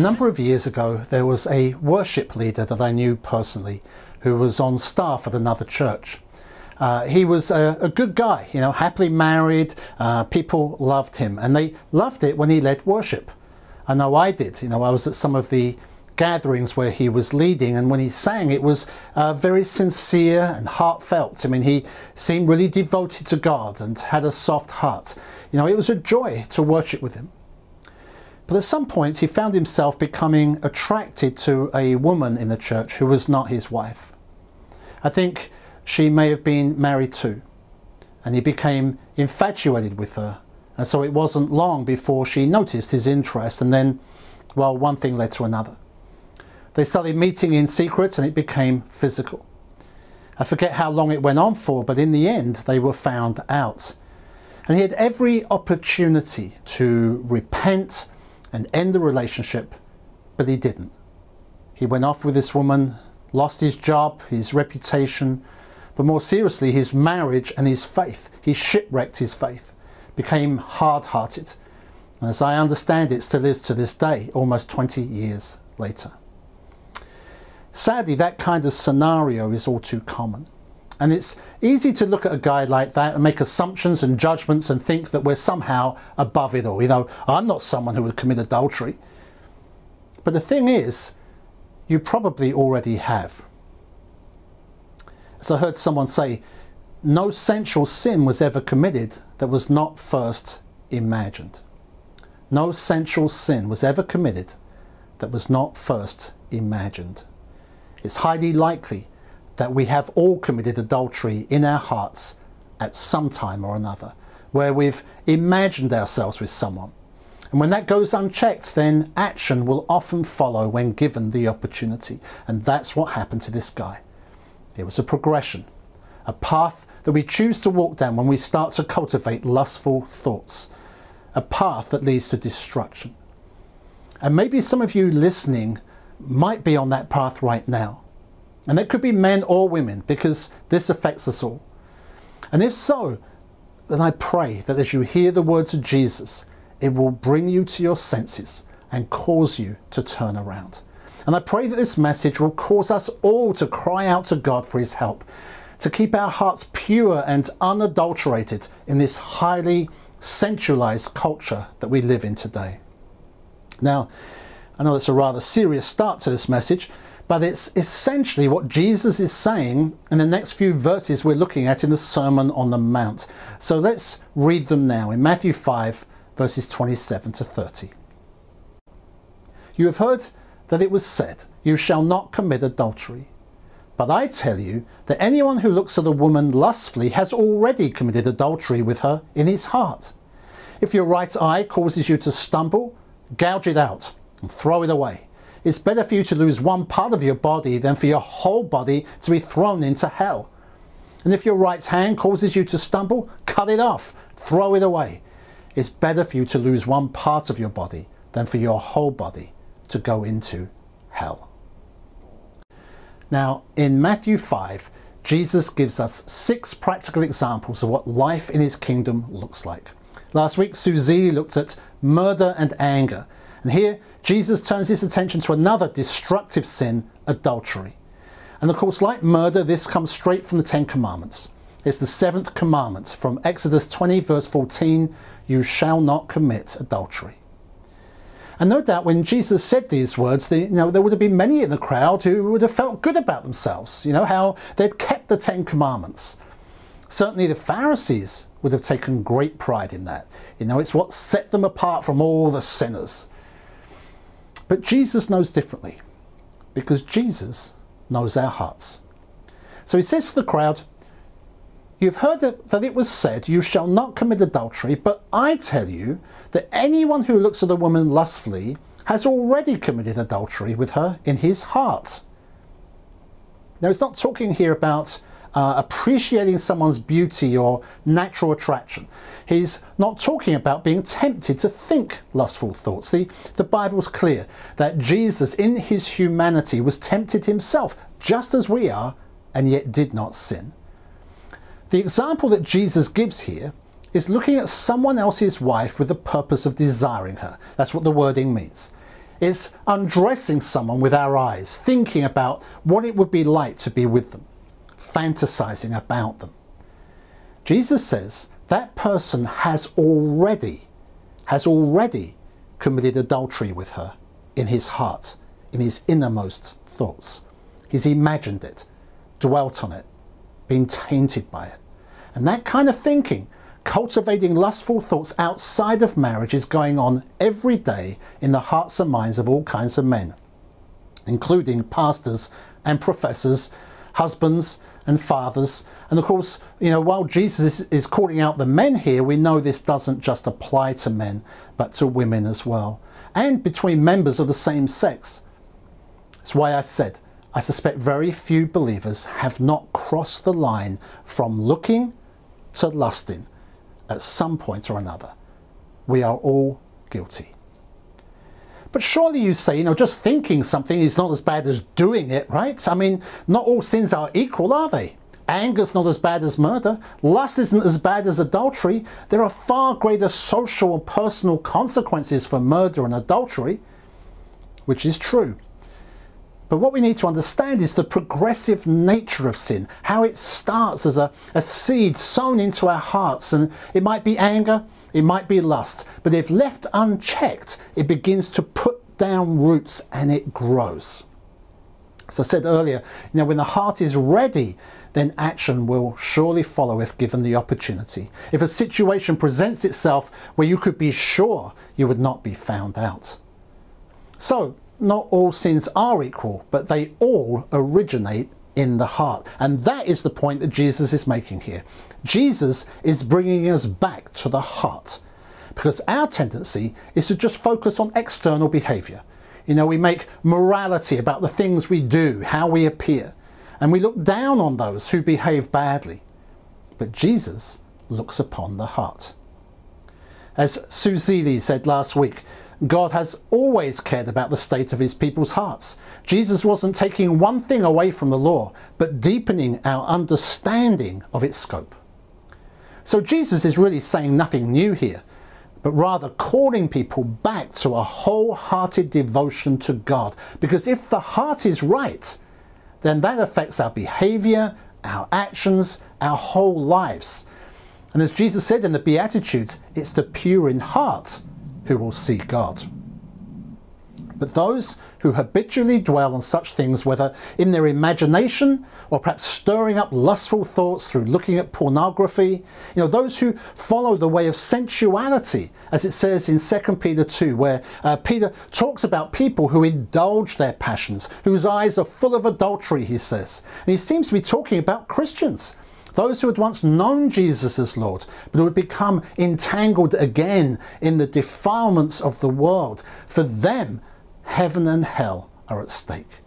number of years ago, there was a worship leader that I knew personally who was on staff at another church. Uh, he was a, a, good guy, you know, happily married. Uh, people loved him, and they loved it when he led worship. I know I did. You know, I was at some of the gatherings where he was leading, and when he sang, it was uh, very sincere and heartfelt. I mean, he seemed really devoted to God and had a soft heart. You know, it was a joy to worship with him. But at some point, he found himself becoming attracted to a woman in the church who was not his wife. I think she may have been married too, and he became infatuated with her. And so it wasn't long before she noticed his interest, and then, well, one thing led to another. They started meeting in secret, and it became physical. I forget how long it went on for, but in the end, they were found out. And he had every opportunity to repent and end the relationship, but he didn't. He went off with this woman, lost his job, his reputation, but more seriously, his marriage and his faith. He shipwrecked his faith, became hard hearted. And as I understand it, still is to this day, almost 20 years later. Sadly, that kind of scenario is all too common. And it's easy to look at a guy like that and make assumptions and judgments and think that we're somehow above it all. You know, I'm not someone who would commit adultery. But the thing is, you probably already have. As I heard someone say, no sensual sin was ever committed that was not first imagined. No sensual sin was ever committed that was not first imagined. It's highly likely that we have all committed adultery in our hearts at some time or another, where we've imagined ourselves with someone. And when that goes unchecked, then action will often follow when given the opportunity. And that's what happened to this guy. It was a progression, a path that we choose to walk down when we start to cultivate lustful thoughts, a path that leads to destruction. And maybe some of you listening might be on that path right now. And it could be men or women because this affects us all. And if so, then I pray that as you hear the words of Jesus, it will bring you to your senses and cause you to turn around. And I pray that this message will cause us all to cry out to God for his help, to keep our hearts pure and unadulterated in this highly sensualized culture that we live in today. Now, I know that's a rather serious start to this message, but it's essentially what Jesus is saying in the next few verses we're looking at in the Sermon on the Mount. So let's read them now in Matthew 5, verses 27 to 30. You have heard that it was said, You shall not commit adultery. But I tell you that anyone who looks at a woman lustfully has already committed adultery with her in his heart. If your right eye causes you to stumble, gouge it out and throw it away. It's better for you to lose one part of your body than for your whole body to be thrown into hell. And if your right hand causes you to stumble, cut it off, throw it away. It's better for you to lose one part of your body than for your whole body to go into hell. Now, in Matthew 5, Jesus gives us six practical examples of what life in his kingdom looks like. Last week, Susie looked at murder and anger. And here, Jesus turns his attention to another destructive sin, adultery. And of course, like murder, this comes straight from the Ten Commandments. It's the seventh commandment from Exodus 20, verse 14 You shall not commit adultery. And no doubt when Jesus said these words, you know, there would have been many in the crowd who would have felt good about themselves, you know, how they'd kept the Ten Commandments. Certainly the Pharisees would have taken great pride in that. You know, it's what set them apart from all the sinners. But Jesus knows differently because Jesus knows our hearts. So he says to the crowd, You've heard that, it was said, You shall not commit adultery, but I tell you that anyone who looks at a woman lustfully has already committed adultery with her in his heart. Now, it's not talking here about uh, appreciating someone's beauty or natural attraction. He's not talking about being tempted to think lustful thoughts. The, the Bible's clear that Jesus, in his humanity, was tempted himself, just as we are, and yet did not sin. The example that Jesus gives here is looking at someone else's wife with the purpose of desiring her. That's what the wording means. It's undressing someone with our eyes, thinking about what it would be like to be with them, fantasizing about them. Jesus says that person has already, has already committed adultery with her in his heart, in his innermost thoughts. He's imagined it, dwelt on it, been tainted by it. And that kind of thinking, cultivating lustful thoughts outside of marriage, is going on every day in the hearts and minds of all kinds of men, including pastors and professors, husbands and fathers. And of course, you know, while Jesus is calling out the men here, we know this doesn't just apply to men, but to women as well, and between members of the same sex. That's why I said I suspect very few believers have not crossed the line from looking to lusting at some point or another. We are all guilty. But surely you say, you know, just thinking something is not as bad as doing it, right? I mean, not all sins are equal, are they? Anger's not as bad as murder. Lust isn't as bad as adultery. There are far greater social and personal consequences for murder and adultery, which is true. But what we need to understand is the progressive nature of sin, how it starts as a, a seed sown into our hearts. And it might be anger, it might be lust, but if left unchecked, it begins to put down roots and it grows. As I said earlier, you know, when the heart is ready, then action will surely follow if given the opportunity. If a situation presents itself where you could be sure you would not be found out. So, not all sins are equal, but they all originate in the heart. And that is the point that Jesus is making here. Jesus is bringing us back to the heart because our tendency is to just focus on external behavior. You know, we make morality about the things we do, how we appear, and we look down on those who behave badly. But Jesus looks upon the heart. As Zeeley said last week, God has always cared about the state of his people's hearts. Jesus wasn't taking one thing away from the law, but deepening our understanding of its scope. So Jesus is really saying nothing new here, but rather calling people back to a wholehearted devotion to God. Because if the heart is right, then that affects our behavior, our actions, our whole lives. And as Jesus said in the Beatitudes, it's the pure in heart who will see God. But those who habitually dwell on such things, whether in their imagination or perhaps stirring up lustful thoughts through looking at pornography, you know, those who follow the way of sensuality, as it says in 2 Peter 2, where uh, Peter talks about people who indulge their passions, whose eyes are full of adultery, he says. And he seems to be talking about Christians those who had once known Jesus as Lord, but who had become entangled again in the defilements of the world, for them, heaven and hell are at stake.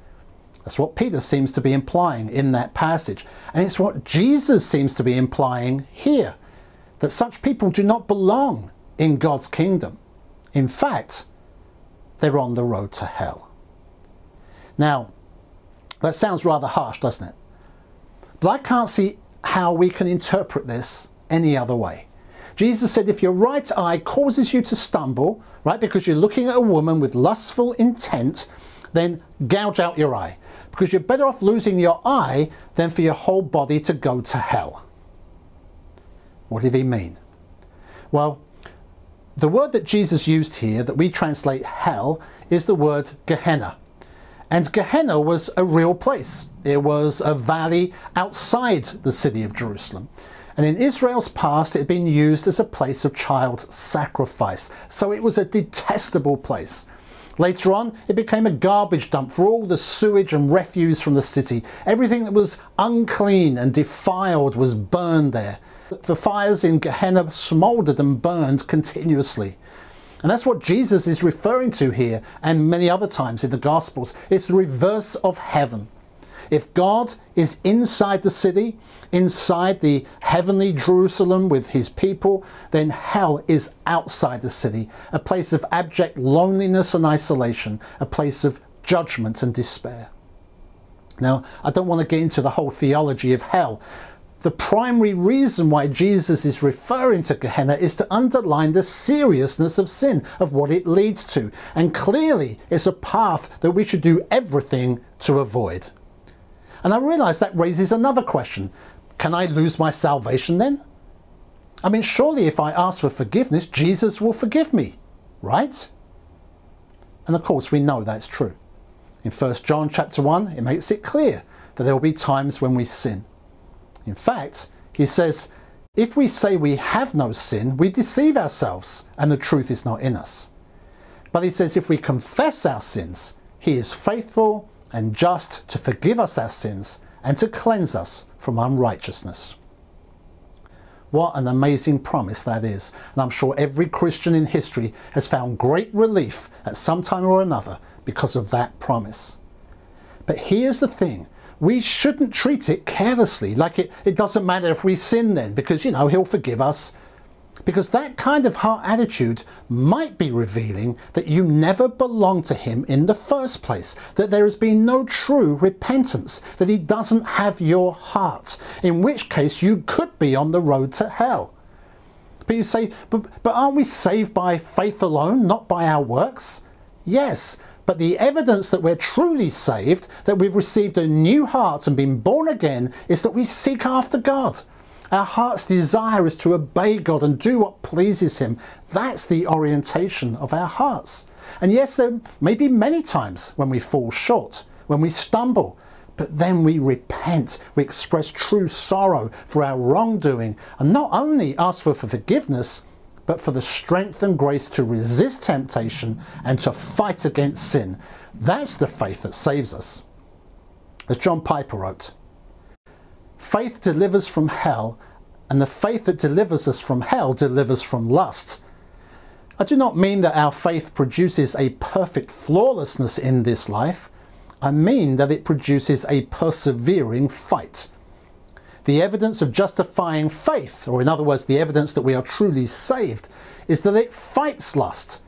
That's what Peter seems to be implying in that passage. And it's what Jesus seems to be implying here that such people do not belong in God's kingdom. In fact, they're on the road to hell. Now, that sounds rather harsh, doesn't it? But I can't see how we can interpret this any other way. Jesus said if your right eye causes you to stumble, right, because you're looking at a woman with lustful intent, then gouge out your eye. Because you're better off losing your eye than for your whole body to go to hell. What did he mean? Well, the word that Jesus used here, that we translate hell, is the word Gehenna. And Gehenna was a real place. It was a valley outside the city of Jerusalem. And in Israel's past, it had been used as a place of child sacrifice. So it was a detestable place. Later on, it became a garbage dump for all the sewage and refuse from the city. Everything that was unclean and defiled was burned there. The fires in Gehenna smouldered and burned continuously. And that's what Jesus is referring to here and many other times in the Gospels. It's the reverse of heaven. If God is inside the city, inside the heavenly Jerusalem with his people, then hell is outside the city, a place of abject loneliness and isolation, a place of judgment and despair. Now, I don't want to get into the whole theology of hell. The primary reason why Jesus is referring to Gehenna is to underline the seriousness of sin, of what it leads to. And clearly, it's a path that we should do everything to avoid. And I realize that raises another question Can I lose my salvation then? I mean, surely if I ask for forgiveness, Jesus will forgive me, right? And of course, we know that's true. In 1 John chapter 1, it makes it clear that there will be times when we sin. In fact, he says, if we say we have no sin, we deceive ourselves and the truth is not in us. But he says, if we confess our sins, he is faithful and just to forgive us our sins and to cleanse us from unrighteousness. What an amazing promise that is. And I'm sure every Christian in history has found great relief at some time or another because of that promise. But here's the thing we shouldn't treat it carelessly, like it, it doesn't matter if we sin then, because, you know, He'll forgive us. Because that kind of heart attitude might be revealing that you never belonged to Him in the first place, that there has been no true repentance, that He doesn't have your heart, in which case you could be on the road to hell. But you say, but, but aren't we saved by faith alone, not by our works? Yes, but the evidence that we're truly saved, that we've received a new heart and been born again, is that we seek after God. Our heart's desire is to obey God and do what pleases Him. That's the orientation of our hearts. And yes, there may be many times when we fall short, when we stumble, but then we repent. We express true sorrow for our wrongdoing and not only ask for forgiveness, but for the strength and grace to resist temptation and to fight against sin. That's the faith that saves us. As John Piper wrote, faith delivers from hell, and the faith that delivers us from hell delivers from lust. I do not mean that our faith produces a perfect flawlessness in this life. I mean that it produces a persevering fight the evidence of justifying faith, or in other words, the evidence that we are truly saved, is that it fights lust.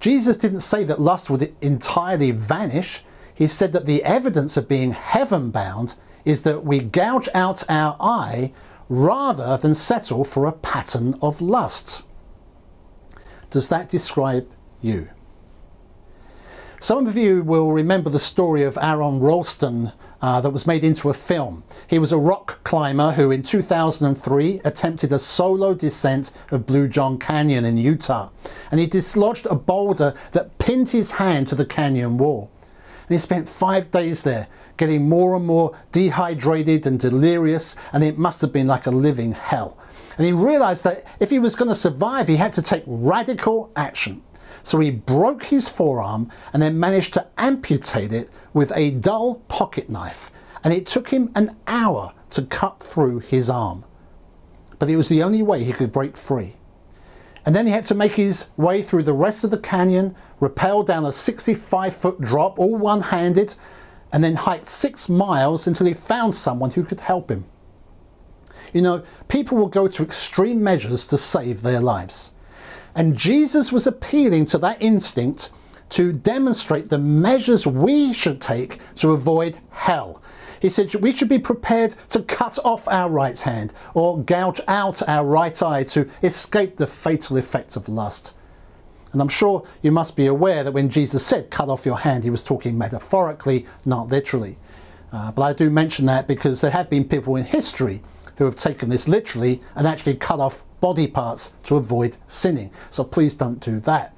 Jesus didn't say that lust would entirely vanish. He said that the evidence of being heaven bound is that we gouge out our eye rather than settle for a pattern of lust. Does that describe you? Some of you will remember the story of Aron Ralston uh, that was made into a film. He was a rock climber who in 2003 attempted a solo descent of Blue John Canyon in Utah. And he dislodged a boulder that pinned his hand to the canyon wall. And he spent five days there, getting more and more dehydrated and delirious, and it must have been like a living hell. And he realized that if he was going to survive, he had to take radical action. So he broke his forearm and then managed to amputate it with a dull pocket knife. And it took him an hour to cut through his arm. But it was the only way he could break free. And then he had to make his way through the rest of the canyon, rappel down a 65 foot drop, all one handed, and then hiked six miles until he found someone who could help him. You know, people will go to extreme measures to save their lives. And Jesus was appealing to that instinct to demonstrate the measures we should take to avoid hell. He said we should be prepared to cut off our right hand or gouge out our right eye to escape the fatal effect of lust. And I'm sure you must be aware that when Jesus said cut off your hand, he was talking metaphorically, not literally. Uh, but I do mention that because there have been people in history who have taken this literally and actually cut off body parts to avoid sinning. So please don't do that.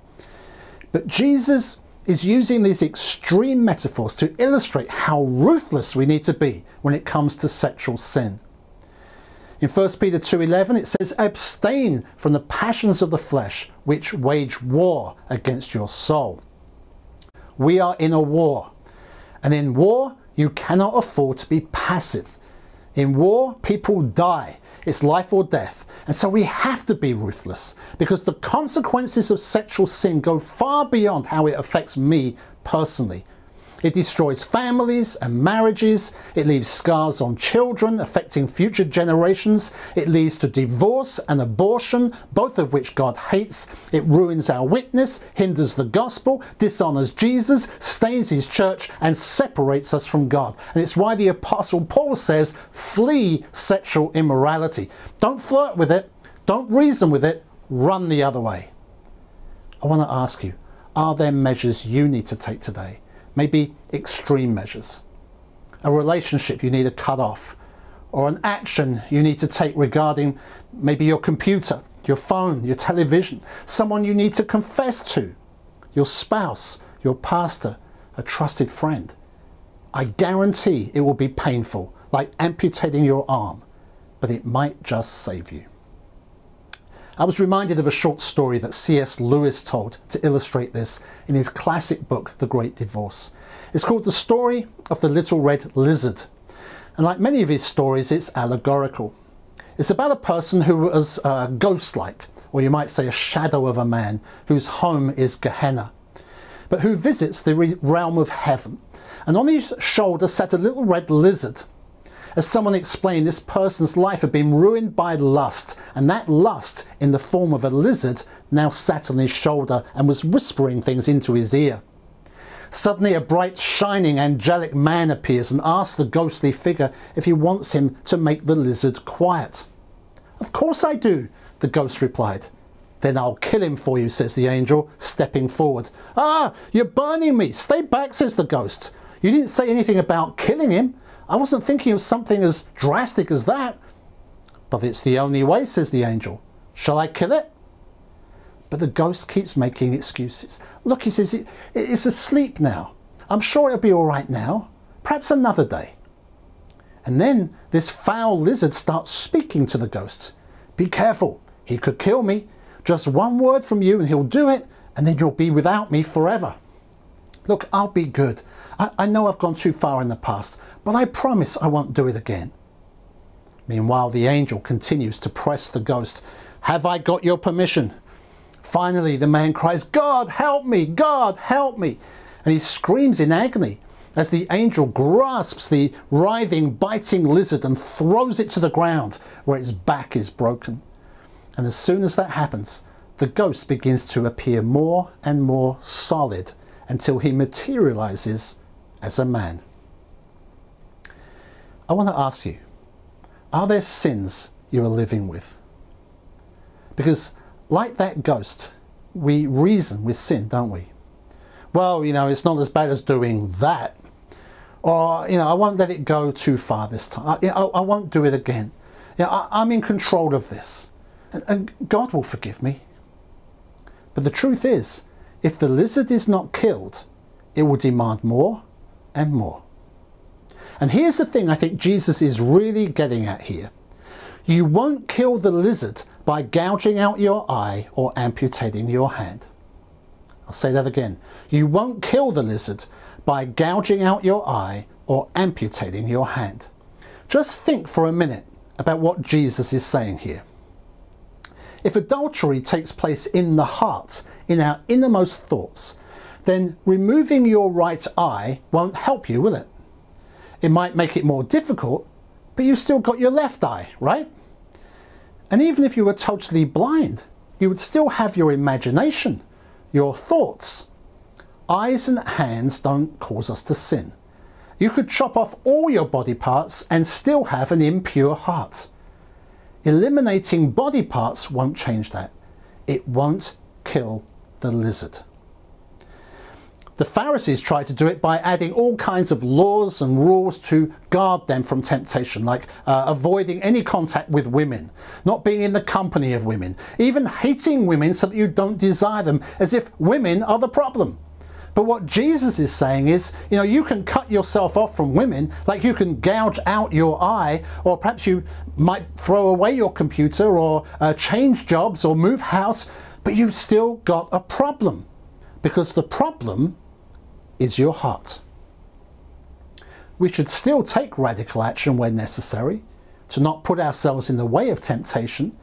But Jesus is using these extreme metaphors to illustrate how ruthless we need to be when it comes to sexual sin. In 1 Peter 2:11 it says abstain from the passions of the flesh which wage war against your soul. We are in a war. And in war you cannot afford to be passive. In war people die it's life or death. And so we have to be ruthless because the consequences of sexual sin go far beyond how it affects me personally. It destroys families and marriages. It leaves scars on children, affecting future generations. It leads to divorce and abortion, both of which God hates. It ruins our witness, hinders the gospel, dishonors Jesus, stains his church, and separates us from God. And it's why the Apostle Paul says, flee sexual immorality. Don't flirt with it, don't reason with it, run the other way. I want to ask you, are there measures you need to take today? Maybe extreme measures. A relationship you need to cut off, or an action you need to take regarding maybe your computer, your phone, your television, someone you need to confess to, your spouse, your pastor, a trusted friend. I guarantee it will be painful, like amputating your arm, but it might just save you. I was reminded of a short story that C.S. Lewis told to illustrate this in his classic book, The Great Divorce. It's called The Story of the Little Red Lizard. And like many of his stories, it's allegorical. It's about a person who was uh, ghost like, or you might say a shadow of a man, whose home is Gehenna, but who visits the realm of heaven. And on his shoulder sat a little red lizard as someone explained, this person's life had been ruined by lust, and that lust, in the form of a lizard, now sat on his shoulder and was whispering things into his ear. Suddenly, a bright, shining, angelic man appears and asks the ghostly figure if he wants him to make the lizard quiet. Of course I do, the ghost replied. Then I'll kill him for you, says the angel, stepping forward. Ah, you're burning me. Stay back, says the ghost. You didn't say anything about killing him. I wasn't thinking of something as drastic as that. But it's the only way, says the angel. Shall I kill it? But the ghost keeps making excuses. Look, he says, it, it's asleep now. I'm sure it'll be all right now. Perhaps another day. And then this foul lizard starts speaking to the ghost. Be careful, he could kill me. Just one word from you and he'll do it, and then you'll be without me forever. Look, I'll be good. I, I know I've gone too far in the past, but I promise I won't do it again. Meanwhile, the angel continues to press the ghost. Have I got your permission? Finally, the man cries, God, help me! God, help me! And he screams in agony as the angel grasps the writhing, biting lizard and throws it to the ground where its back is broken. And as soon as that happens, the ghost begins to appear more and more solid until he materializes as a man. I want to ask you are there sins you are living with? Because, like that ghost, we reason with sin, don't we? Well, you know, it's not as bad as doing that. Or, you know, I won't let it go too far this time. I, you know, I won't do it again. You know, I, am in control of this. And, and God will forgive me. But the truth is, if the lizard is not killed, it will demand more and more. And here's the thing I think Jesus is really getting at here. You won't kill the lizard by gouging out your eye or amputating your hand. I'll say that again. You won't kill the lizard by gouging out your eye or amputating your hand. Just think for a minute about what Jesus is saying here. If adultery takes place in the heart, in our innermost thoughts, then removing your right eye won't help you, will it? It might make it more difficult, but you've still got your left eye, right? And even if you were totally blind, you would still have your imagination, your thoughts. Eyes and hands don't cause us to sin. You could chop off all your body parts and still have an impure heart. Eliminating body parts won't change that. It won't kill the lizard. The Pharisees tried to do it by adding all kinds of laws and rules to guard them from temptation, like uh, avoiding any contact with women, not being in the company of women, even hating women so that you don't desire them, as if women are the problem. But what Jesus is saying is, you know, you can cut yourself off from women, like you can gouge out your eye, or perhaps you might throw away your computer, or uh, change jobs, or move house, but you've still got a problem. Because the problem is your heart. We should still take radical action when necessary to not put ourselves in the way of temptation,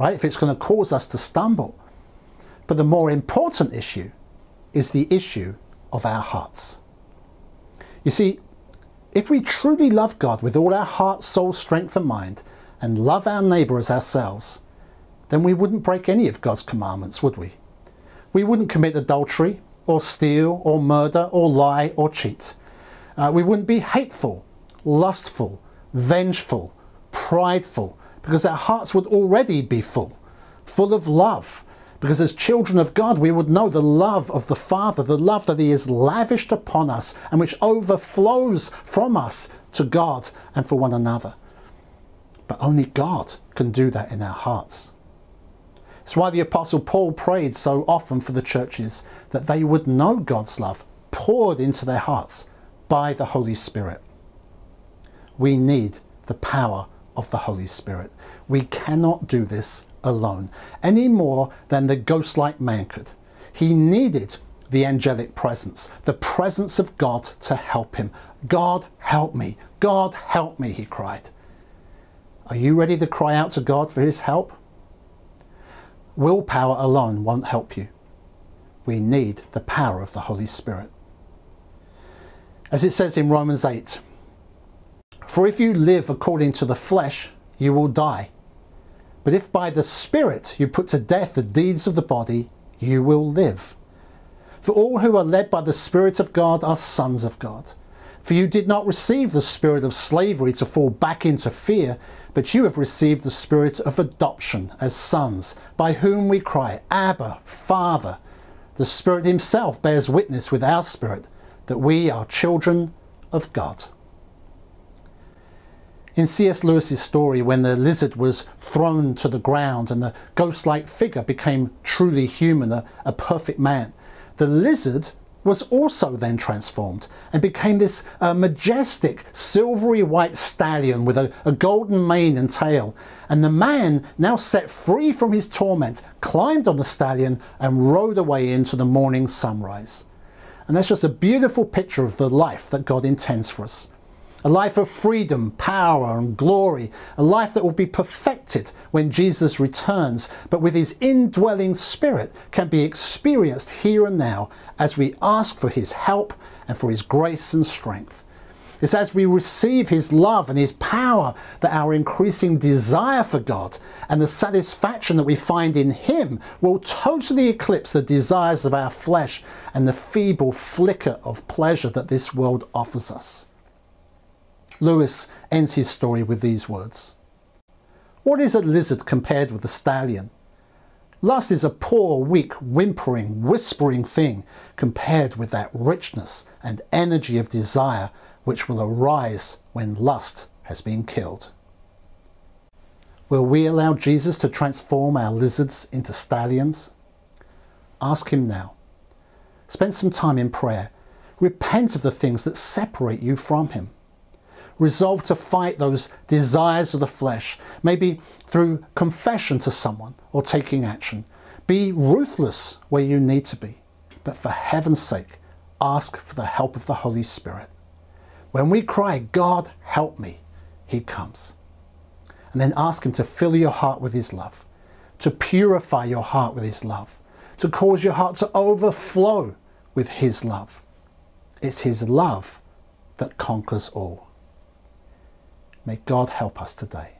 right, if it's going to cause us to stumble. But the more important issue is the issue of our hearts. You see, if we truly love God with all our heart, soul, strength, and mind, and love our neighbour as ourselves, then we wouldn't break any of God's commandments, would we? We wouldn't commit adultery, or steal, or murder, or lie, or cheat. Uh, we wouldn't be hateful, lustful, vengeful, prideful, because our hearts would already be full, full of love. Because as children of God, we would know the love of the Father, the love that He has lavished upon us and which overflows from us to God and for one another. But only God can do that in our hearts. It's why the Apostle Paul prayed so often for the churches that they would know God's love poured into their hearts by the Holy Spirit. We need the power of the Holy Spirit. We cannot do this alone any more than the ghost like man could. He needed the angelic presence, the presence of God to help him. God, help me. God, help me, he cried. Are you ready to cry out to God for his help? Willpower alone won't help you. We need the power of the Holy Spirit. As it says in Romans 8, for if you live according to the flesh, you will die. But if by the Spirit you put to death the deeds of the body, you will live. For all who are led by the Spirit of God are sons of God. For you did not receive the spirit of slavery to fall back into fear, but you have received the spirit of adoption as sons, by whom we cry, Abba, Father. The Spirit Himself bears witness with our spirit that we are children of God. In C.S. Lewis's story, when the lizard was thrown to the ground and the ghost like figure became truly human, a, a, perfect man, the lizard was also then transformed and became this uh, majestic silvery white stallion with a, a golden mane and tail. And the man, now set free from his torment, climbed on the stallion and rode away into the morning sunrise. And that's just a beautiful picture of the life that God intends for us a life of freedom, power, and glory, a life that will be perfected when Jesus returns, but with his indwelling spirit can be experienced here and now as we ask for his help and for his grace and strength. It's as we receive his love and his power that our increasing desire for God and the satisfaction that we find in him will totally eclipse the desires of our flesh and the feeble flicker of pleasure that this world offers us. Lewis ends his story with these words What is a lizard compared with a stallion? Lust is a poor, weak, whimpering, whispering thing compared with that richness and energy of desire which will arise when lust has been killed. Will we allow Jesus to transform our lizards into stallions? Ask Him now. Spend some time in prayer. Repent of the things that separate you from Him resolve to fight those desires of the flesh, maybe through confession to someone or taking action. Be ruthless where you need to be, but for heaven's sake, ask for the help of the Holy Spirit. When we cry, God, help me, He comes. And then ask Him to fill your heart with His love, to purify your heart with His love, to cause your heart to overflow with His love. It's His love that conquers all. May God help us today.